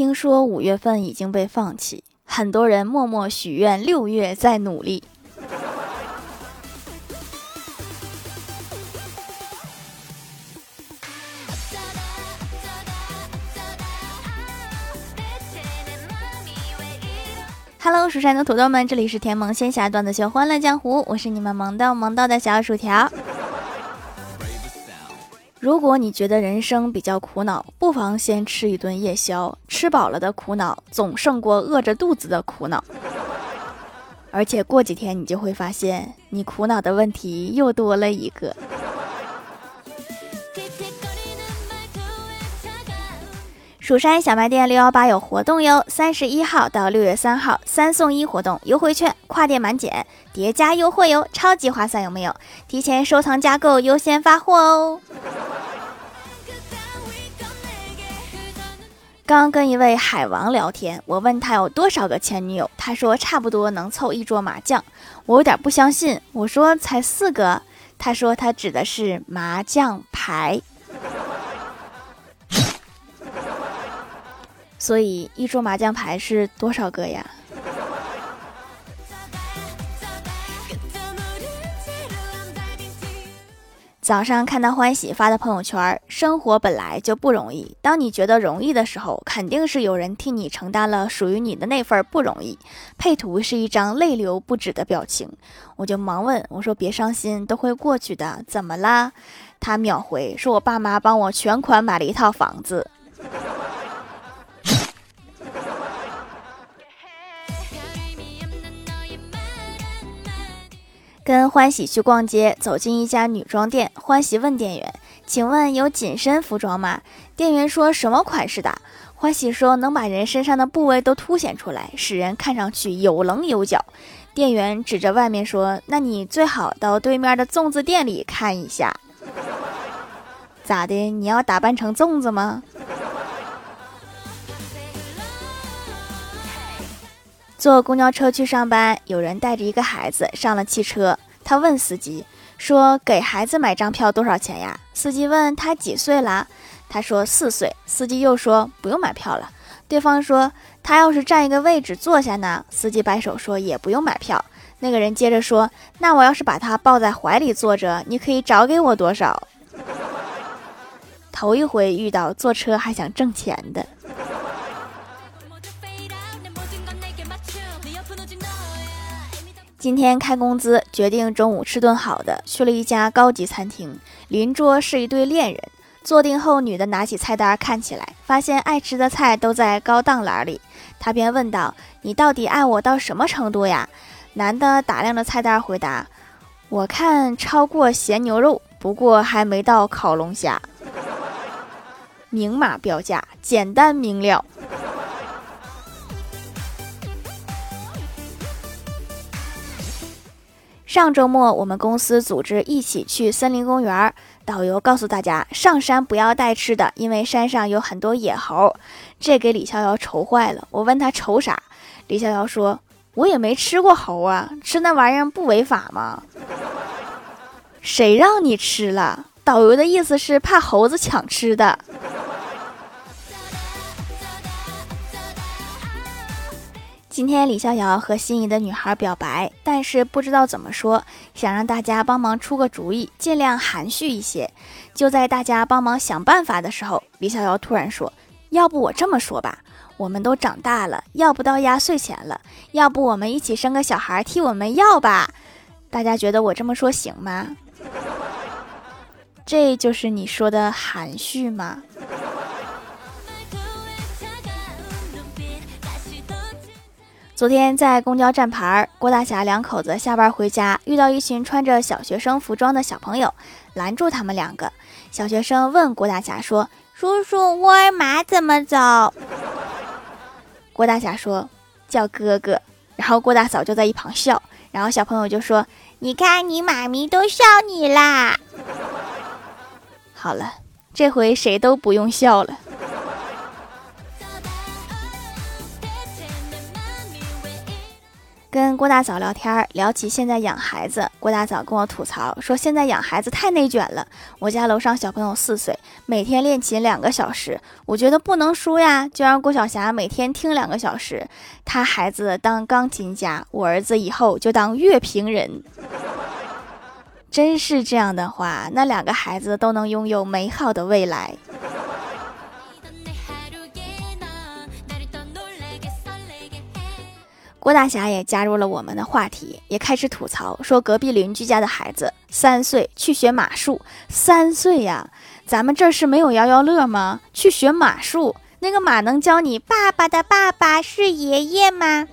听说五月份已经被放弃，很多人默默许愿六月再努力。Hello，蜀山的土豆们，这里是甜萌仙侠段子秀《欢乐江湖》，我是你们萌到萌到的小薯条。如果你觉得人生比较苦恼，不妨先吃一顿夜宵，吃饱了的苦恼总胜过饿着肚子的苦恼。而且过几天你就会发现，你苦恼的问题又多了一个。蜀山小卖店六幺八有活动哟，三十一号到六月三号三送一活动，优惠券、跨店满减、叠加优惠哟，超级划算，有没有？提前收藏加购，优先发货哦。刚跟一位海王聊天，我问他有多少个前女友，他说差不多能凑一桌麻将。我有点不相信，我说才四个，他说他指的是麻将牌。所以一桌麻将牌是多少个呀？早上看到欢喜发的朋友圈，生活本来就不容易。当你觉得容易的时候，肯定是有人替你承担了属于你的那份不容易。配图是一张泪流不止的表情，我就忙问我说：“别伤心，都会过去的，怎么啦？”他秒回说：“我爸妈帮我全款买了一套房子。”跟欢喜去逛街，走进一家女装店，欢喜问店员：“请问有紧身服装吗？”店员说什么款式的？欢喜说能把人身上的部位都凸显出来，使人看上去有棱有角。店员指着外面说：“那你最好到对面的粽子店里看一下。”咋的？你要打扮成粽子吗？坐公交车去上班，有人带着一个孩子上了汽车。他问司机说：“给孩子买张票多少钱呀？”司机问他几岁了，他说四岁。司机又说：“不用买票了。”对方说：“他要是占一个位置坐下呢？”司机摆手说：“也不用买票。”那个人接着说：“那我要是把他抱在怀里坐着，你可以找给我多少？”头一回遇到坐车还想挣钱的。今天开工资，决定中午吃顿好的，去了一家高级餐厅。邻桌是一对恋人，坐定后，女的拿起菜单看起来，发现爱吃的菜都在高档栏里，她便问道：“你到底爱我到什么程度呀？”男的打量着菜单，回答：“我看超过咸牛肉，不过还没到烤龙虾。”明码标价，简单明了。上周末，我们公司组织一起去森林公园。导游告诉大家，上山不要带吃的，因为山上有很多野猴。这给李逍遥愁坏了。我问他愁啥，李逍遥说：“我也没吃过猴啊，吃那玩意儿不违法吗？”谁让你吃了？导游的意思是怕猴子抢吃的。今天李逍遥和心仪的女孩表白，但是不知道怎么说，想让大家帮忙出个主意，尽量含蓄一些。就在大家帮忙想办法的时候，李逍遥突然说：“要不我这么说吧，我们都长大了，要不到压岁钱了，要不我们一起生个小孩替我们要吧？”大家觉得我这么说行吗？这就是你说的含蓄吗？昨天在公交站牌，郭大侠两口子下班回家，遇到一群穿着小学生服装的小朋友，拦住他们两个。小学生问郭大侠说：“叔叔，沃尔玛怎么走？”郭大侠说：“叫哥哥。”然后郭大嫂就在一旁笑，然后小朋友就说：“你看，你妈咪都笑你啦。”好了，这回谁都不用笑了。跟郭大嫂聊天，聊起现在养孩子，郭大嫂跟我吐槽说，现在养孩子太内卷了。我家楼上小朋友四岁，每天练琴两个小时，我觉得不能输呀，就让郭晓霞每天听两个小时。他孩子当钢琴家，我儿子以后就当乐评人。真是这样的话，那两个孩子都能拥有美好的未来。郭大侠也加入了我们的话题，也开始吐槽说隔壁邻居家的孩子三岁去学马术，三岁呀，咱们这是没有摇摇乐吗？去学马术，那个马能教你爸爸的爸爸是爷爷吗？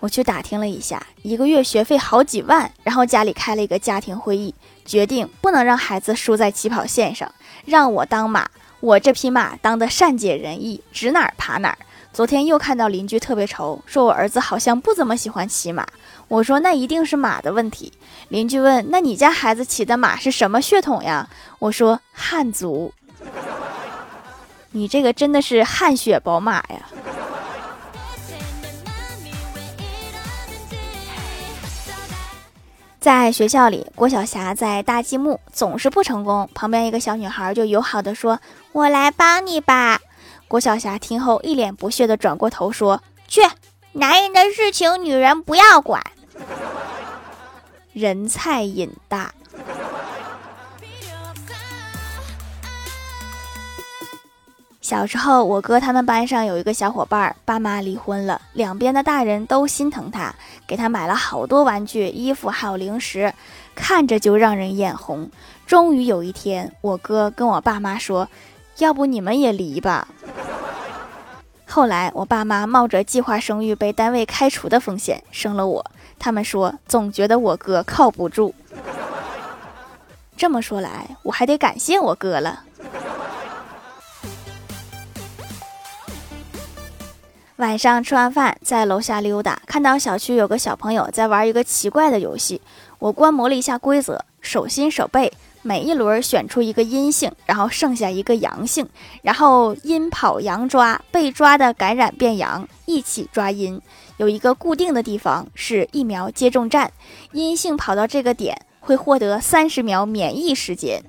我去打听了一下，一个月学费好几万，然后家里开了一个家庭会议，决定不能让孩子输在起跑线上，让我当马，我这匹马当得善解人意，指哪儿爬哪儿。昨天又看到邻居特别愁，说我儿子好像不怎么喜欢骑马。我说那一定是马的问题。邻居问：那你家孩子骑的马是什么血统呀？我说汉族。你这个真的是汗血宝马呀！在学校里，郭晓霞在搭积木总是不成功，旁边一个小女孩就友好的说：“我来帮你吧。”郭晓霞听后一脸不屑地转过头说：“去，男人的事情女人不要管。”人菜瘾大。小时候，我哥他们班上有一个小伙伴，爸妈离婚了，两边的大人都心疼他，给他买了好多玩具、衣服还有零食，看着就让人眼红。终于有一天，我哥跟我爸妈说：“要不你们也离吧。”后来，我爸妈冒着计划生育被单位开除的风险生了我。他们说，总觉得我哥靠不住。这么说来，我还得感谢我哥了。晚上吃完饭，在楼下溜达，看到小区有个小朋友在玩一个奇怪的游戏。我观摩了一下规则：手心手背。每一轮选出一个阴性，然后剩下一个阳性，然后阴跑阳抓，被抓的感染变阳，一起抓阴。有一个固定的地方是疫苗接种站，阴性跑到这个点会获得三十秒免疫时间。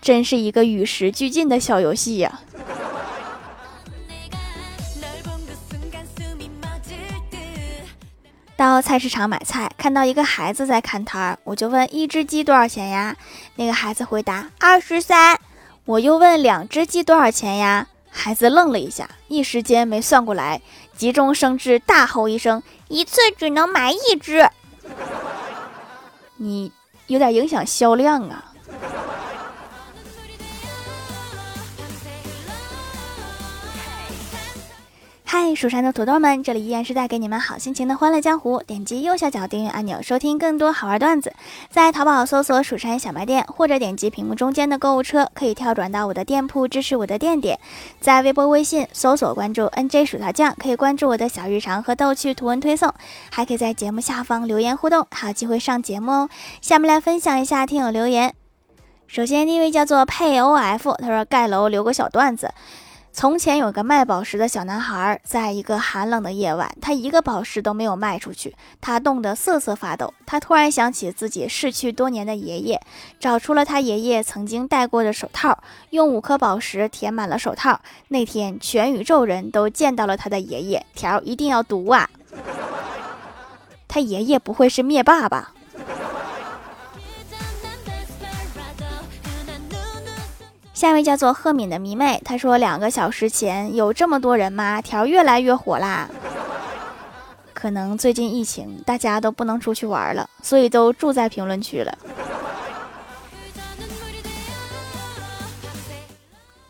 真是一个与时俱进的小游戏呀！到菜市场买菜，看到一个孩子在看摊儿，我就问一只鸡多少钱呀？那个孩子回答二十三。我又问两只鸡多少钱呀？孩子愣了一下，一时间没算过来，急中生智，大吼一声：“一次只能买一只。”你有点影响销量啊。嗨，蜀山的土豆们，这里依然是带给你们好心情的欢乐江湖。点击右下角订阅按钮，收听更多好玩段子。在淘宝搜索“蜀山小卖店”，或者点击屏幕中间的购物车，可以跳转到我的店铺，支持我的店点。在微博、微信搜索关注 “nj 薯条酱”，可以关注我的小日常和逗趣图文推送，还可以在节目下方留言互动，还有机会上节目哦。下面来分享一下听友留言。首先第一位叫做配 of，他说盖楼留个小段子。从前有个卖宝石的小男孩，在一个寒冷的夜晚，他一个宝石都没有卖出去，他冻得瑟瑟发抖。他突然想起自己逝去多年的爷爷，找出了他爷爷曾经戴过的手套，用五颗宝石填满了手套。那天，全宇宙人都见到了他的爷爷，条一定要读啊！他爷爷不会是灭霸吧？下一位叫做赫敏的迷妹，她说两个小时前有这么多人吗？条越来越火啦。可能最近疫情，大家都不能出去玩了，所以都住在评论区了。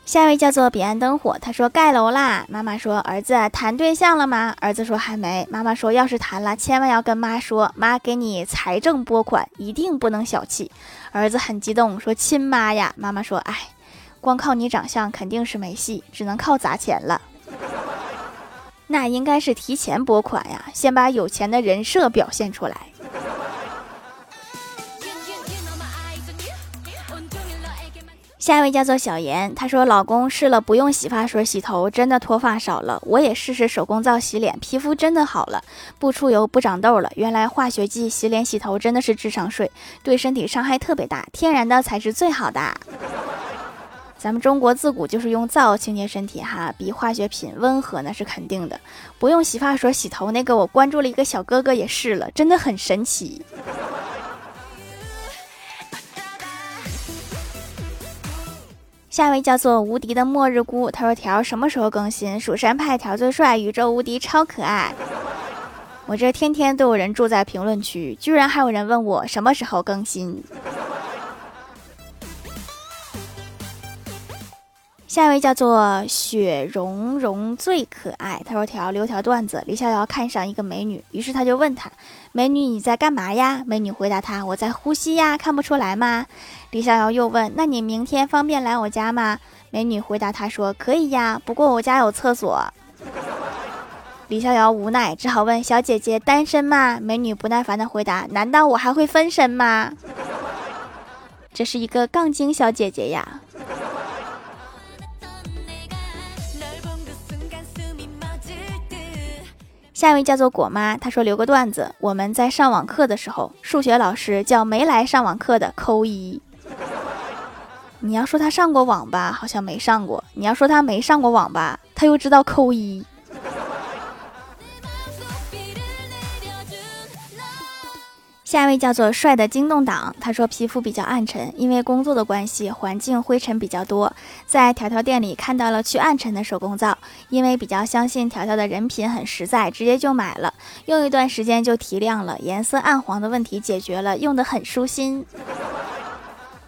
下一位叫做彼岸灯火，他说盖楼啦。妈妈说儿子谈对象了吗？儿子说还没。妈妈说要是谈了，千万要跟妈说，妈给你财政拨款，一定不能小气。儿子很激动说亲妈呀。妈妈说哎。光靠你长相肯定是没戏，只能靠砸钱了。那应该是提前拨款呀，先把有钱的人设表现出来。下一位叫做小妍，她说老公试了不用洗发水洗头，真的脱发少了。我也试试手工皂洗脸，皮肤真的好了，不出油不长痘了。原来化学剂洗脸洗头真的是智商税，对身体伤害特别大，天然的才是最好的。咱们中国自古就是用皂清洁身体哈，比化学品温和那是肯定的。不用洗发水洗头那个，我关注了一个小哥哥也试了，真的很神奇。下一位叫做无敌的末日菇，他说条什么时候更新？蜀山派条最帅，宇宙无敌超可爱。我这天天都有人住在评论区，居然还有人问我什么时候更新。下一位叫做雪融融最可爱，他说条留条段子，李逍遥看上一个美女，于是他就问她：“美女你在干嘛呀？”美女回答他：“我在呼吸呀，看不出来吗？”李逍遥又问：“那你明天方便来我家吗？”美女回答他说：“可以呀，不过我家有厕所。”李逍遥无奈，只好问：“小姐姐单身吗？”美女不耐烦的回答：“难道我还会分身吗？”这是一个杠精小姐姐呀。下一位叫做果妈，她说留个段子：我们在上网课的时候，数学老师叫没来上网课的扣一。你要说他上过网吧，好像没上过；你要说他没上过网吧，他又知道扣一。下一位叫做帅的惊动党，他说皮肤比较暗沉，因为工作的关系，环境灰尘比较多，在条条店里看到了去暗沉的手工皂，因为比较相信条条的人品很实在，直接就买了，用一段时间就提亮了，颜色暗黄的问题解决了，用的很舒心。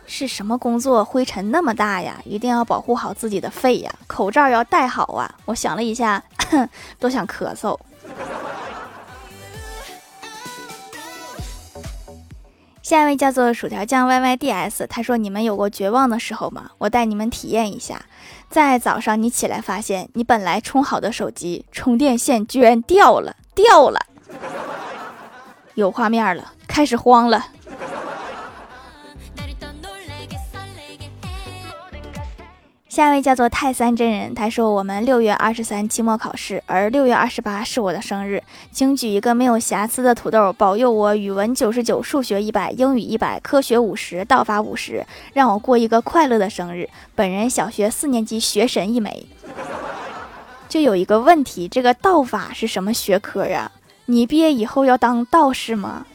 是什么工作灰尘那么大呀？一定要保护好自己的肺呀，口罩要戴好啊！我想了一下，都想咳嗽。下一位叫做薯条酱 Y Y D S，他说：“你们有过绝望的时候吗？我带你们体验一下，在早上你起来发现，你本来充好的手机充电线居然掉了，掉了，有画面了，开始慌了。”下一位叫做泰山真人，他说：“我们六月二十三期末考试，而六月二十八是我的生日，请举一个没有瑕疵的土豆，保佑我语文九十九，数学一百，英语一百，科学五十，道法五十，让我过一个快乐的生日。本人小学四年级学神一枚。”就有一个问题，这个道法是什么学科呀？你毕业以后要当道士吗？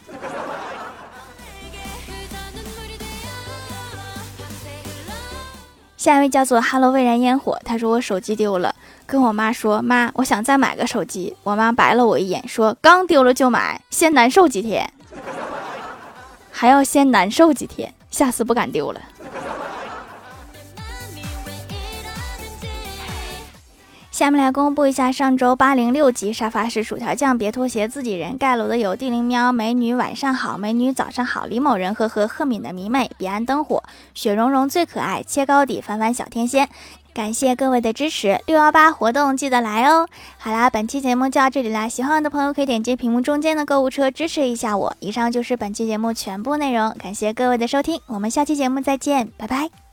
下一位叫做 “Hello 未燃烟火”，他说我手机丢了，跟我妈说：“妈，我想再买个手机。”我妈白了我一眼，说：“刚丢了就买，先难受几天，还要先难受几天，下次不敢丢了。”下面来公布一下上周八零六集沙发是薯条酱，别拖鞋，自己人盖楼的有地灵喵、美女晚上好、美女早上好、李某人呵呵赫敏的迷妹、彼岸灯火、雪融融最可爱、切糕底、凡凡小天仙，感谢各位的支持。六幺八活动记得来哦。好啦，本期节目就到这里啦，喜欢我的朋友可以点击屏幕中间的购物车支持一下我。以上就是本期节目全部内容，感谢各位的收听，我们下期节目再见，拜拜。